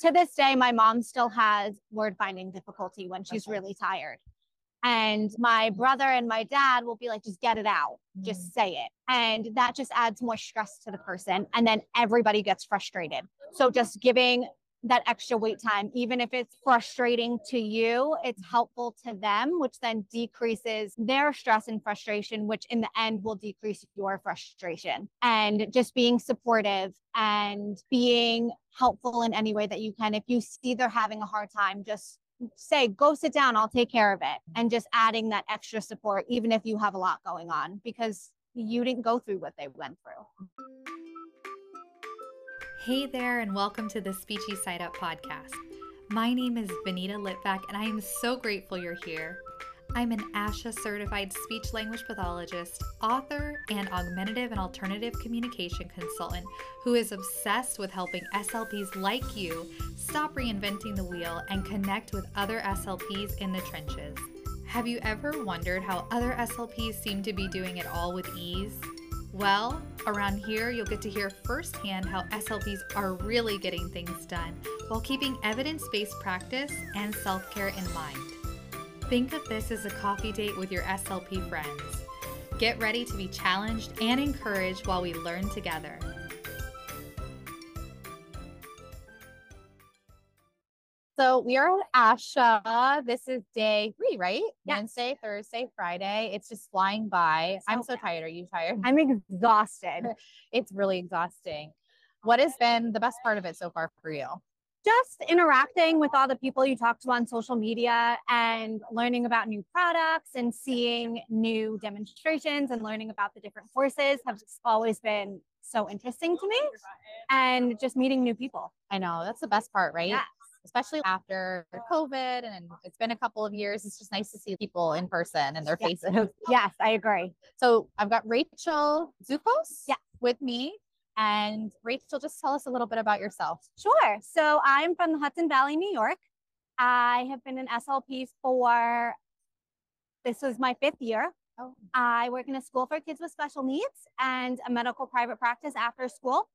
to this day, my mom still has word finding difficulty when she's really tired. And my brother and my dad will be like, just get it out, just mm. say it. And that just adds more stress to the person. And then everybody gets frustrated. So just giving that extra wait time, even if it's frustrating to you, it's mm-hmm. helpful to them, which then decreases their stress and frustration, which in the end will decrease your frustration. And just being supportive and being helpful in any way that you can. If you see they're having a hard time, just say, go sit down, I'll take care of it. And just adding that extra support, even if you have a lot going on, because you didn't go through what they went through. Hey there, and welcome to the Speechie Side Up podcast. My name is Benita Litvack, and I am so grateful you're here. I'm an ASHA certified speech language pathologist, author, and augmentative and alternative communication consultant who is obsessed with helping SLPs like you stop reinventing the wheel and connect with other SLPs in the trenches. Have you ever wondered how other SLPs seem to be doing it all with ease? Well, around here, you'll get to hear firsthand how SLPs are really getting things done while keeping evidence based practice and self care in mind. Think of this as a coffee date with your SLP friends. Get ready to be challenged and encouraged while we learn together. So we are at ASHA. This is day three, right? Yeah. Wednesday, Thursday, Friday. It's just flying by. I'm So so tired. Are you tired? I'm exhausted. It's really exhausting. What has been the best part of it so far for you? just interacting with all the people you talk to on social media and learning about new products and seeing new demonstrations and learning about the different courses have always been so interesting to me and just meeting new people. I know that's the best part, right? Yes. Especially after COVID and it's been a couple of years. It's just nice to see people in person and their faces. Yes, I agree. So I've got Rachel Zukose Yeah. with me. And Rachel, just tell us a little bit about yourself. Sure. So I'm from the Hudson Valley, New York. I have been an SLP for this was my fifth year. Oh. I work in a school for kids with special needs and a medical private practice after school.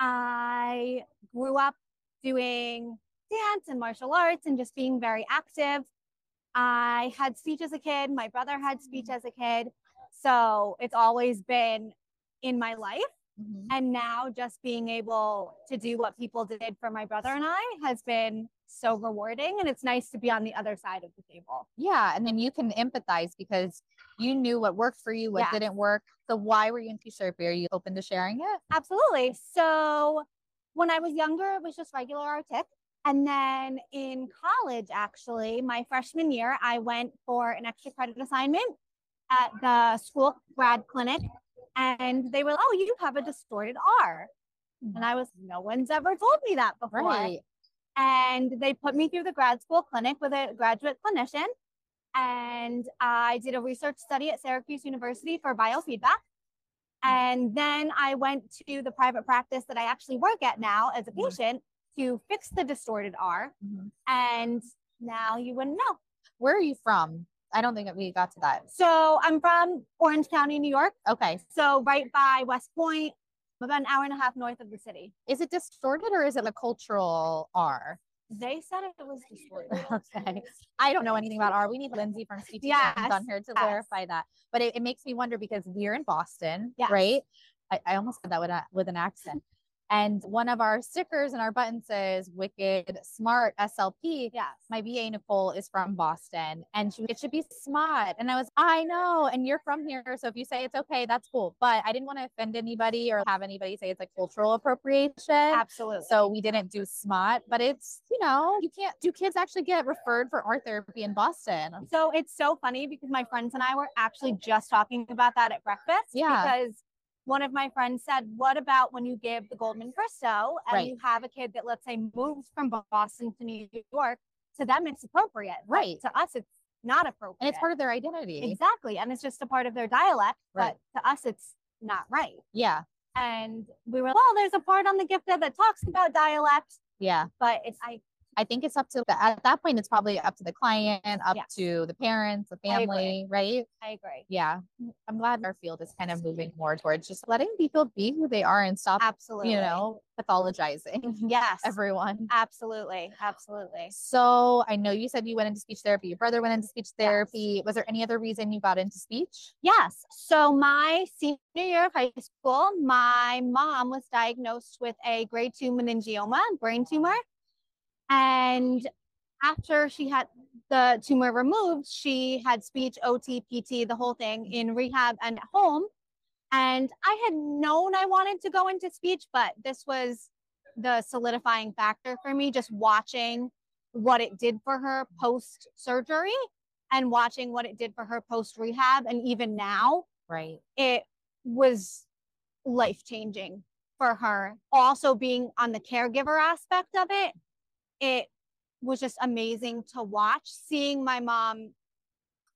I grew up doing dance and martial arts and just being very active. I had speech as a kid. My brother had speech mm-hmm. as a kid. So it's always been in my life. Mm-hmm. And now just being able to do what people did for my brother and I has been so rewarding. And it's nice to be on the other side of the table. Yeah. And then you can empathize because you knew what worked for you, what Yes. didn't work. So why were you in therapy? Are you open to sharing it? Absolutely. So when I was younger, it was just regular artic. And then in college, actually, my freshman year, I went for an extra credit assignment at the school grad clinic. And they were, oh, you have a distorted R. And I was, no one's ever told me that before. Right. and they put me through the grad school clinic with a graduate clinician. And I did a research study at Syracuse University for biofeedback. And then I went to the private practice that I actually work at now as a Mhm. patient to fix the distorted R. Mhm. And now you wouldn't know. Where are you from? I don't think that we got to that. So I'm from Orange County, New York. Okay. So right by West Point, about an hour and a half north of the city. Is it distorted or is it a cultural R? They said it was distorted. Okay. I don't know anything about R. We need Lindsay from CT Yes, on here to yes. clarify that. But it, it makes me wonder because we're in Boston, Yes. right? I, I almost said that with, a, with an accent. And one of our stickers and our button says Wicked Smart SLP. Yes. My VA Nicole is from Boston and she it should be smart. And I was, I know, and you're from here. So if you say it's okay, that's cool. But I didn't want to offend anybody or have anybody say it's like cultural appropriation. Absolutely. So we didn't do SMOT, but it's, you know, you can't, do kids actually get referred for art therapy in Boston? So it's so funny because my friends and I were actually just talking about that at breakfast. Yeah. Because one of my friends said, What about when you give the Goldman Fristoe and Right. you have a kid that, let's say, moves from Boston to New York? To them, it's appropriate. but Right. To us, it's not appropriate. And it's part of their identity. Exactly. And it's just a part of their dialect. Right. But to us, it's not right. Yeah. And we were, well, there's a part on the gift that talks about dialect, Yeah. but it's, I I think it's up to the, at that point, it's probably up to the client, up Yes. to the parents, the I family, right? I agree. Yeah. Mm. I'm glad our field is kind of moving more towards just letting people be who they are and stop, Absolutely. you know, pathologizing Yes. everyone. Absolutely. Absolutely. So I know you said you went into speech therapy. Your brother went into speech therapy. Was there any other reason you got into speech? Yes. So my senior year of high school, my mom was diagnosed with a grade two meningioma, brain tumor. And after she had the tumor removed, she had speech, OT, PT, the whole thing in rehab and at home. And I had known I wanted to go into speech, but this was the solidifying factor for me, just watching what it did for her post surgery and watching what it did for her post rehab. And even now, Right. it was life changing for her. Also, being on the caregiver aspect of it, it was just amazing to watch seeing my mom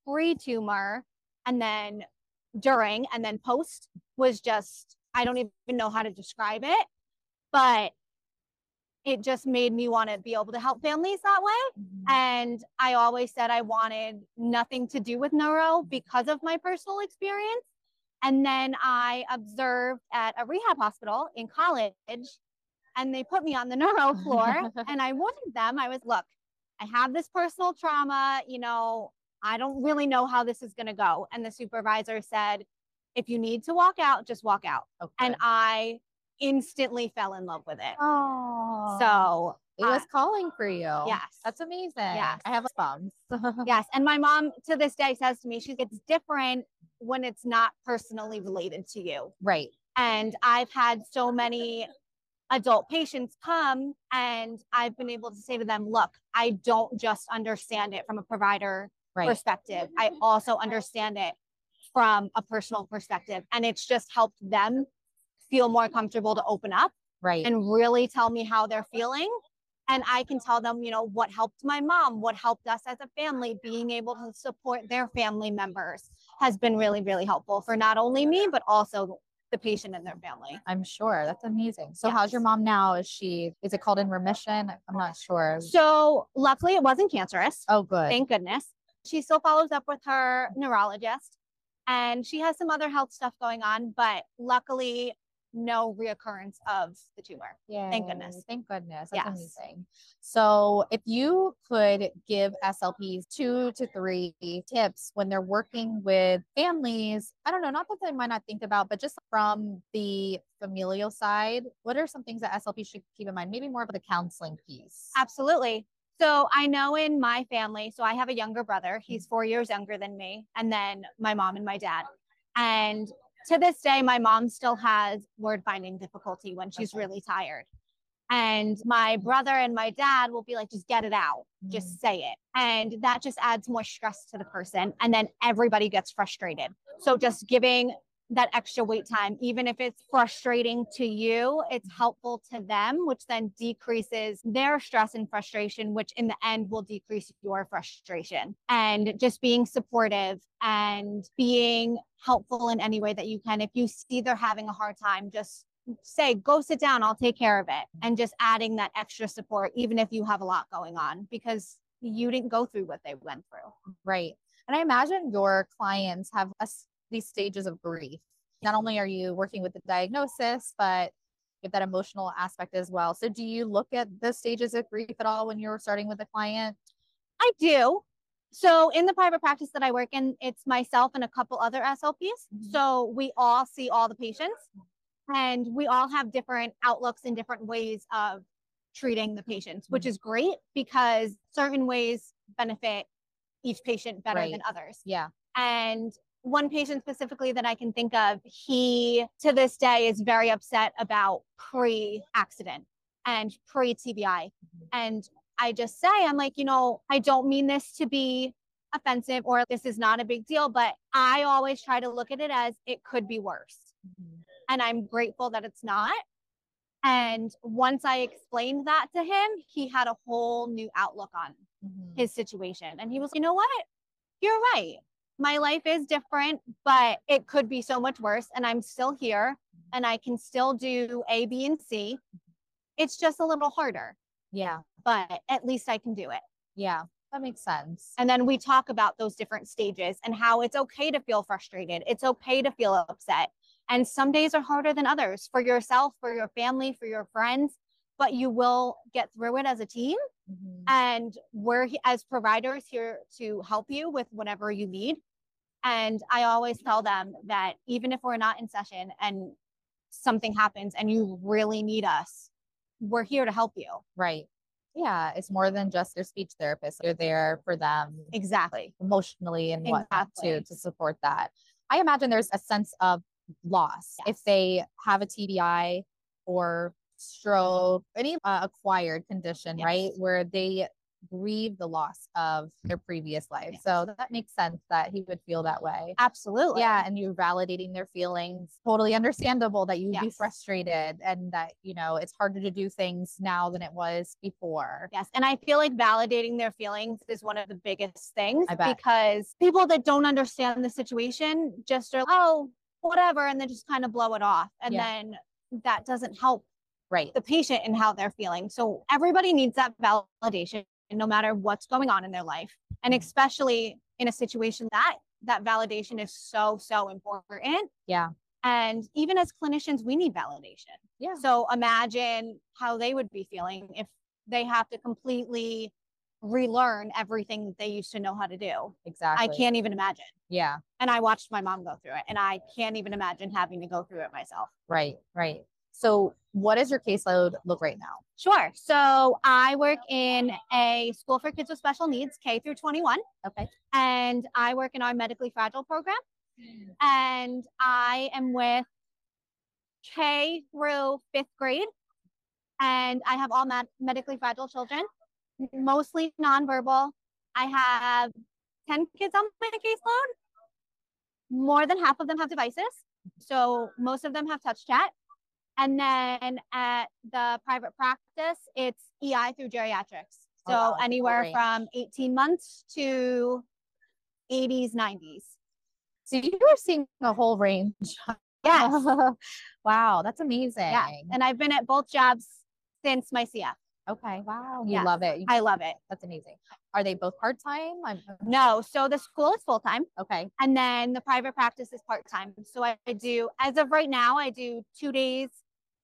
pre tumor and then during and then post was just, I don't even know how to describe it, but it just made me want to be able to help families that way. Mm-hmm. And I always said I wanted nothing to do with neuro because of my personal experience. And then I observed at a rehab hospital in college, and they put me on the neuro floor. and I warned them, I was, look, I have this personal trauma, you know, I don't really know how this is going to go. And the supervisor said, if you need to walk out, just walk out. Okay. And I instantly fell in love with it. oh, So, it was uh, calling for you. yes. That's amazing. Yes. I have bumps. Yes. And my mom to this day says to me, she's it's different when it's not personally related to you. right. And I've had so many adult patients come and I've been able to say to them, look, I don't just understand it from a provider Right. perspective. I mm-hmm. also understand it from a personal perspective. And it's just helped them feel more comfortable to open up Right. and really tell me how they're feeling. And I can tell them, you know, what helped my mom, what helped us as a family, being able to support their family members has been really, really helpful for not only me, but also the patient and their family. I'm sure. That's amazing. So how's your mom now? Is she is it called in remission? I'm not sure. So luckily it wasn't cancerous. Oh good. Thank goodness. She still follows up with her neurologist and she has some other health stuff going on, but luckily no reoccurrence of the tumor. Yeah. Thank goodness. Thank goodness. That's Yes. amazing. So, if you could give SLPs two to three tips when they're working with families, I don't know, not that they might not think about, but just from the familial side, what are some things that SLPs should keep in mind? Maybe more of the counseling piece. Absolutely. So I know in my family, so I have a younger brother. He's mm. four years younger than me, and then my mom and my dad. And to this day, my mom still has word finding difficulty when she's Okay. really tired. And my brother and my dad will be like, just get it out, just mm. say it. And that just adds more stress to the person. And then everybody gets frustrated. So just giving that extra wait time, even if it's frustrating to you, it's helpful to them, which then decreases their stress and frustration, which in the end will decrease your frustration. And just being supportive and being helpful in any way that you can. If you see they're having a hard time, just say, go sit down, I'll take care of it. And just adding that extra support, even if you have a lot going on, because you didn't go through what they went through. Right. And I imagine your clients have us these stages of grief. Not only are you working with the diagnosis, but you have that emotional aspect as well. So do you look at the stages of grief at all when you're starting with a client? I do. So in the private practice that I work in, it's myself and a couple other SLPs. Mhm. So we all see all the patients and we all have different outlooks and different ways of treating the patients, which is great because certain ways benefit each patient better than others. Yeah. And one patient specifically that I can think of, he to this day is very upset about pre accident and pre TBI. And I just say, I'm like, you know, I don't mean this to be offensive or this is not a big deal, but I always try to look at it as it could be worse. And I'm grateful that it's not. And once I explained that to him, he had a whole new outlook on Mhm. his situation. And he was, you know what? You're right. My life is different, but it could be so much worse. And I'm still here and I can still do A, B, and C. It's just a little harder. Yeah. but at least I can do it. Yeah. That makes sense. And then we talk about those different stages and how it's okay to feel frustrated. It's okay to feel upset. And some days are harder than others for yourself, for your family, for your friends, but you will get through it as a team. Mhm. And we're as providers here to help you with whatever you need. And I always tell them that even if we're not in session and something happens and you really need us, we're here to help you. Right. Yeah. It's more than just your speech therapist. You're there for them Exactly. emotionally and whatnot Exactly. to to support that. I imagine there's a sense of loss if they have a TBI or stroke, any uh, acquired condition, right? Where they grieve the loss of their mm. previous life. Yes. So that makes sense that he would feel that way. Absolutely. Yeah, and you're validating their feelings. Totally understandable that you'd be frustrated and that, you know, it's harder to do things now than it was before. Yes. And I feel like validating their feelings is one of the biggest things I bet. because people that don't understand the situation just are, oh, whatever, and then just kind of blow it off. And Yeah. then that doesn't help Right. the patient and how they're feeling. So everybody needs that validation no matter what's going on in their life. And Mhm. especially in a situation that that validation is so, so important. Yeah. And even as clinicians, we need validation. Yeah. So imagine how they would be feeling if they have to completely relearn everything that they used to know how to do. Exactly. I can't even imagine. Yeah. And I watched my mom go through it and I can't even imagine having to go through it myself. Right. Right. So what does your caseload look right now? Sure. So I work in a school for kids with special needs, K through 21, Okay. and I work in our medically fragile program. And I am with K through fifth grade. And I have all med- medically fragile children, mostly nonverbal. I have 10 kids on my caseload. More than half of them have devices. So most of them have TouchChat. And then at the private practice, it's EI through geriatrics. Oh, So wow. anywhere Great. from 18 months to 80s, 90s. So you were seeing a whole range. Yes. wow, that's amazing. yeah. And I've been at both jobs since my CF. okay. Wow. You Yes. love it. You- I love it. that's amazing. Are they both part time? No, so the school is full time Okay. and then the private practice is part time. So I I do, as of right now, I do two days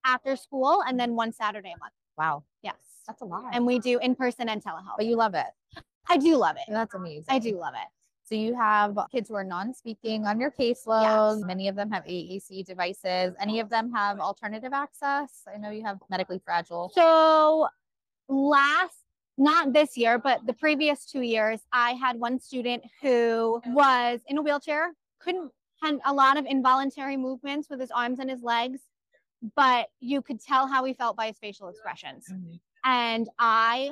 after school and then one Saturday a month. Wow. Yes. That's a lot. And we do in person and telehealth. but you love it. I do love it. That's amazing. I do love it. So you have kids who are non-speaking on your caseload. Yes. Many of them have AAC devices. Any of them have alternative access? I know you have medically fragile. So last, not this year, but the previous two years, I had one student who was in a wheelchair, couldn't had a lot of involuntary movements with his arms and his legs, but you could tell how he felt by his facial expressions. And I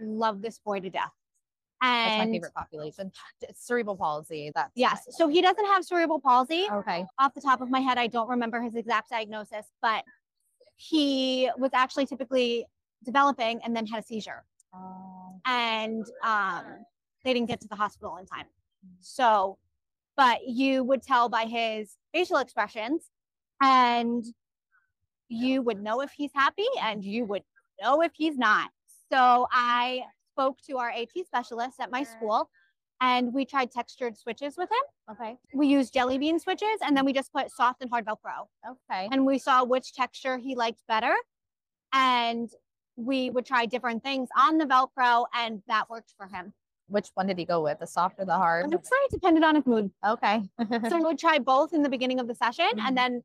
love this boy to death. That's my favorite population. Cerebral palsy. That's yes, so he doesn't have cerebral palsy. Okay. off the top of my head, I don't remember his exact diagnosis, but he was actually typically developing and then had a seizure. Oh, And um, they didn't get to the hospital in time. So, but you would tell by his facial expressions, and you would know if he's happy and you would know if he's not. So I spoke to our AT specialist at my school and we tried textured switches with him. okay. We used jelly bean switches and then we just put soft and hard Velcro Okay. and we saw which texture he liked better. And we would try different things on the Velcro and that worked for him. Which one did he go with? The soft or the hard? I'm sorry, it depended on his mood. Okay. So we would try both in the beginning of the session Mhm. and then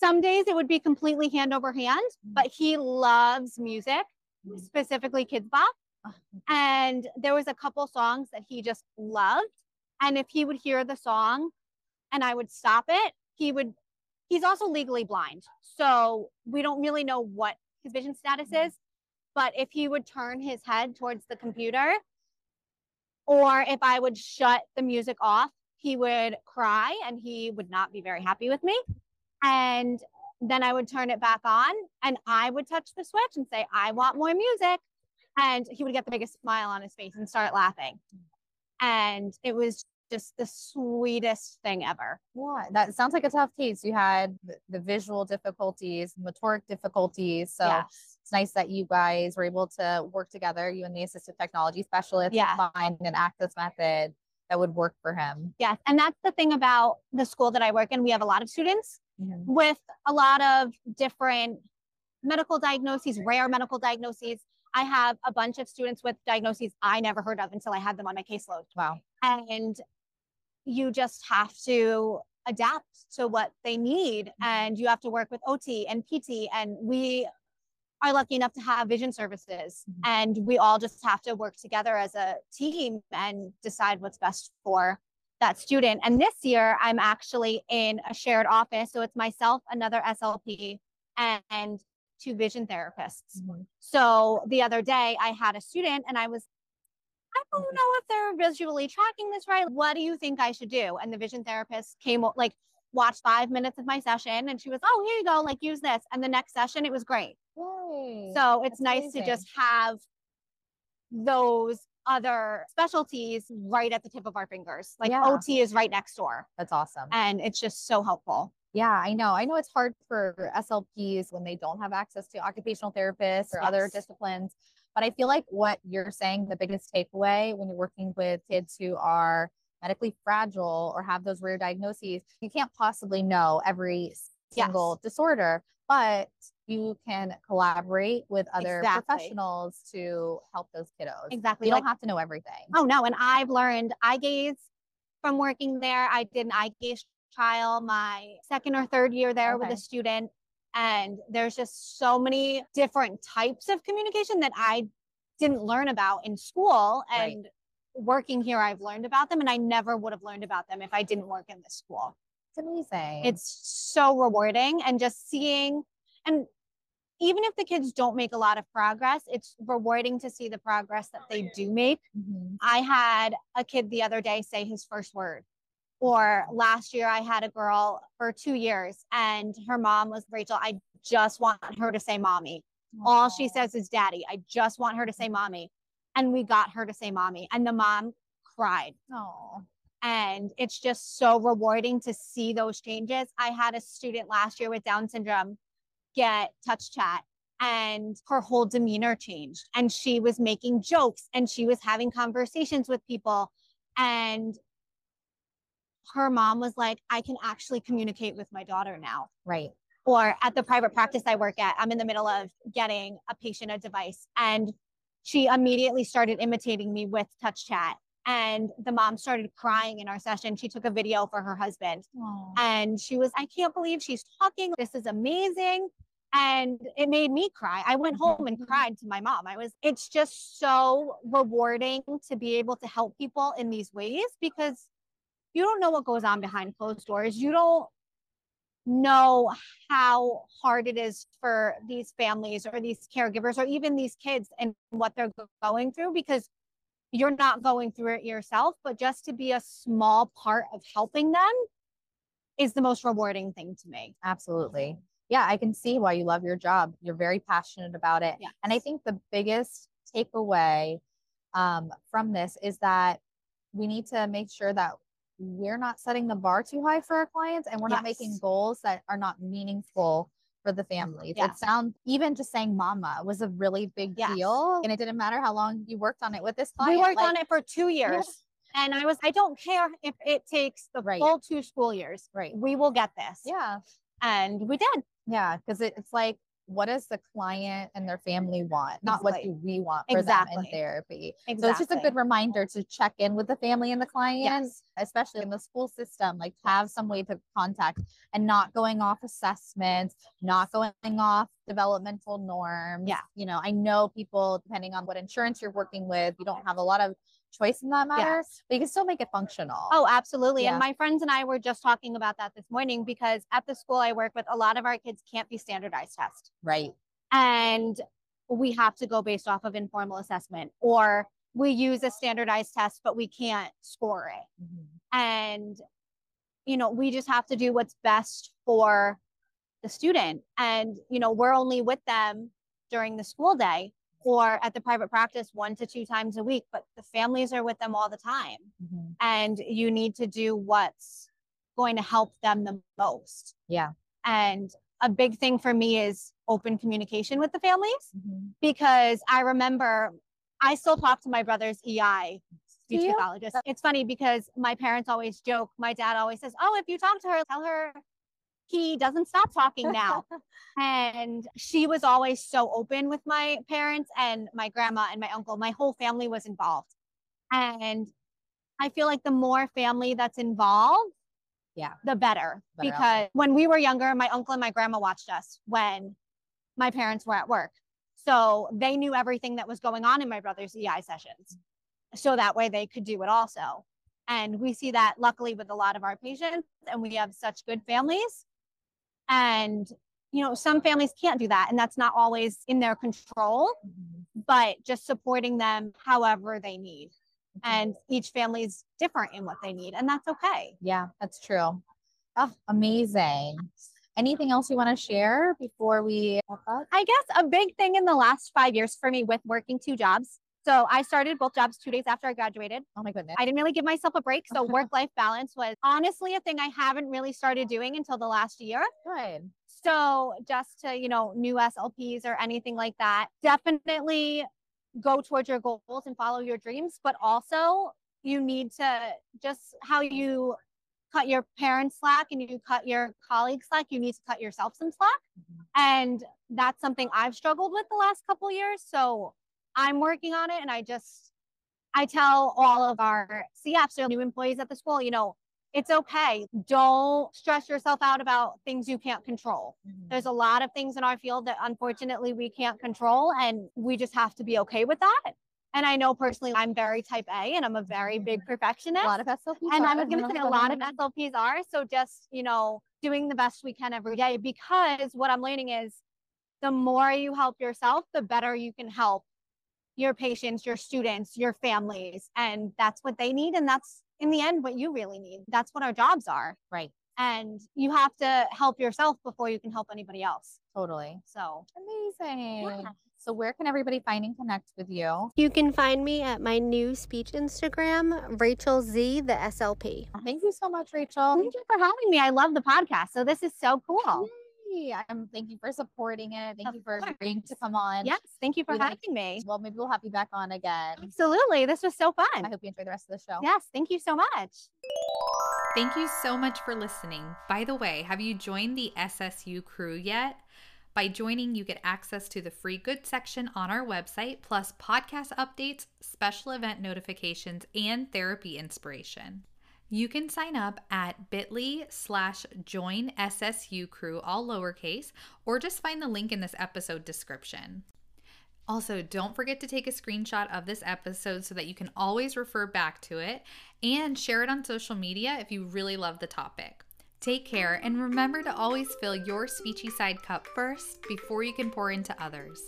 some days it would be completely hand over hand, but he loves music, specifically Kidz Bop. And there was a couple songs that he just loved. And if he would hear the song and I would stop it, he would, he's also legally blind. So we don't really know what his vision status is. But if he would turn his head towards the computer, or if I would shut the music off, he would cry and he would not be very happy with me. And then I would turn it back on and I would touch the switch and say, I want more music. And he would get the biggest smile on his face and start laughing. And it was just the sweetest thing ever. What? That sounds like a tough case. You had the, visual difficulties, motoric difficulties. So yes. it's nice that you guys were able to work together, you and the assistive technology specialist, Yeah. to find an access method that would work for him. Yes. And that's the thing about the school that I work in. We have a lot of students With a lot of different medical diagnoses, rare medical diagnoses. I have a bunch of students with diagnoses I never heard of until I had them on my caseload. Wow. And you just have to adapt to what they need and you have to work with OT and PT and we are lucky enough to have vision services Mhm. and we all just have to work together as a team and decide what's best for that student. And this year I'm actually in a shared office. So it's myself, another SLP, and two vision therapists. Mhm. So the other day I had a student and I was, I don't know if they're visually tracking this right. What do you think I should do? And the vision therapist came like watched five minutes of my session and she was, oh, here you go, like use this. And the next session it was great. Yay. So it's That's nice amazing. to just have those other specialties right at the tip of our fingers. Like Yeah. OT is right next door. That's awesome. And it's just so helpful. Yeah, I know. I know it's hard for SLPs when they don't have access to occupational therapists or other disciplines. But I feel like what you're saying, the biggest takeaway when you're working with kids who are medically fragile or have those rare diagnoses, you can't possibly know every single disorder, but you can collaborate with other Exactly. professionals to help those kiddos. Exactly. You Like don't have to know everything. Oh no, and I've learned eye gaze from working there. I did an eye gaze trial my second or third year there with a student. And there's just so many different types of communication that I didn't learn about in school. Right. And working here, I've learned about them. And I never would have learned about them if I didn't work in this school. It's amazing. It's so rewarding and just seeing and even if the kids don't make a lot of progress, it's rewarding to see the progress that they do make. Mhm. I had a kid the other day say his first word. Or last year, I had a girl for two years, and her mom was Rachel. I just want her to say mommy. All she says is daddy. I just want her to say mommy. And we got her to say mommy, and the mom cried. Aw. And it's just so rewarding to see those changes. I had a student last year with Down syndrome get TouchChat and her whole demeanor changed and she was making jokes and she was having conversations with people and her mom was like I can actually communicate with my daughter now Right. or at the private practice I work at, I'm in the middle of getting a patient a device. And she immediately started imitating me with TouchChat. And the mom started crying in our session. She took a video for her husband Aw. and she was, I can't believe she's talking. This is amazing. And it made me cry. I went mm-hmm. home and cried to my mom. I was, it's just so rewarding to be able to help people in these ways because you don't know what goes on behind closed doors. You don't know how hard it is for these families or these caregivers or even these kids and what they're going through because you're not going through it yourself, but just to be a small part of helping them is the most rewarding thing to me. Absolutely. Yeah, I can see why you love your job. You're very passionate about it. Yeah. And I think the biggest takeaway um, from this is that we need to make sure that we're not setting the bar too high for our clients and we're not making goals that are not meaningful for the families. It sounds even just saying mama was a really big Yes. deal. And it didn't matter how long you worked on it with this client. We worked like- on it for two years. And I was, I don't care if it takes the Right. full two school years. Right. We will get this. Yeah. And we did. Yeah. Cause it, it's like, what does the client and their family want? Not what do we want for them in therapy. Exactly. So it's just a good reminder to check in with the family and the client, Yes. especially in the school system, like have some way to contact and not going off assessments, not going off developmental norms. Yeah. You know, I know people, depending on what insurance you're working with, you don't have a lot of choice in that matter, Yes. but you can still make it functional. Oh, absolutely. Yeah. And my friends and I were just talking about that this morning because at the school I work with, a lot of our kids can't be standardized test. right. And we have to go based off of informal assessment, or we use a standardized test, but we can't score it. Mhm. And, you know, we just have to do what's best for the student. And, you know, we're only with them during the school day or at the private practice one to two times a week, but the families are with them all the time Mhm. and you need to do what's going to help them the most. Yeah. And a big thing for me is open communication with the families Mhm. because I remember I still talk to my brother's EI speech pathologist. It's funny because my parents always joke. My dad always says, "Oh, if you talk to her, tell her he doesn't stop talking now." and she was always so open with my parents and my grandma and my uncle. My whole family was involved. And I feel like the more family that's involved, Yeah. the better. Better because outcome. when we were younger, my uncle and my grandma watched us when my parents were at work. So they knew everything that was going on in my brother's EI sessions. So that way they could do it also. And we see that luckily with a lot of our patients, and we have such good families. And, you know, some families can't do that, and that's not always in their control, Mhm. but just supporting them however they need. Mhm. And each family is different in what they need, and that's okay. Yeah, that's true. Oh, amazing. Anything else you want to share before we wrap up? I guess a big thing in the last five years for me with working two jobs. So I started both jobs two days after I graduated. Oh my goodness. I didn't really give myself a break. So work life balance was honestly a thing I haven't really started doing until the last year. Good. So just to, you know, new SLPs or anything like that, definitely go towards your goals and follow your dreams. But also you need to just how you cut your parents slack and you cut your colleagues slack, you need to cut yourself some slack. Mhm. And that's something I've struggled with the last couple years. So I'm working on it. And I just, I tell all of our CFs or new employees at the school, you know, it's okay. Don't stress yourself out about things you can't control. Mhm. There's a lot of things in our field that unfortunately we can't control, and we just have to be okay with that. And I know personally, I'm very type A and I'm a very big perfectionist. a lot of SLPs. And I was going to say a lot of SLPs are. So just, you know, doing the best we can every day because what I'm learning is the more you help yourself, the better you can help your patients, your students, your families. And that's what they need. And that's in the end what you really need. That's what our jobs are. Right. And you have to help yourself before you can help anybody else. Totally. So Amazing. Yeah. So where can everybody find and connect with you? You can find me at my new speech Instagram, Rachel Z, the SLP. Thank you so much, Rachel. thank you for having me. I love the podcast. So this is so cool. Yay. Um, thank you for supporting it. Thank Of you for course. agreeing to come on. Yes. Thank you for We like- having me. Well, maybe we'll have you back on again. Absolutely. This was so fun. I hope you enjoy the rest of the show. Yes. Thank you so much. Thank you so much for listening. By the way, have you joined the SSU crew yet? By joining, you get access to the free goods section on our website, plus podcast updates, special event notifications, and therapy inspiration. You can sign up at bit.ly slash join SSU crew, all lowercase, or just find the link in this episode description. Also, don't forget to take a screenshot of this episode so that you can always refer back to it and share it on social media if you really love the topic. Take care and remember to always fill your speechy side cup first before you can pour into others.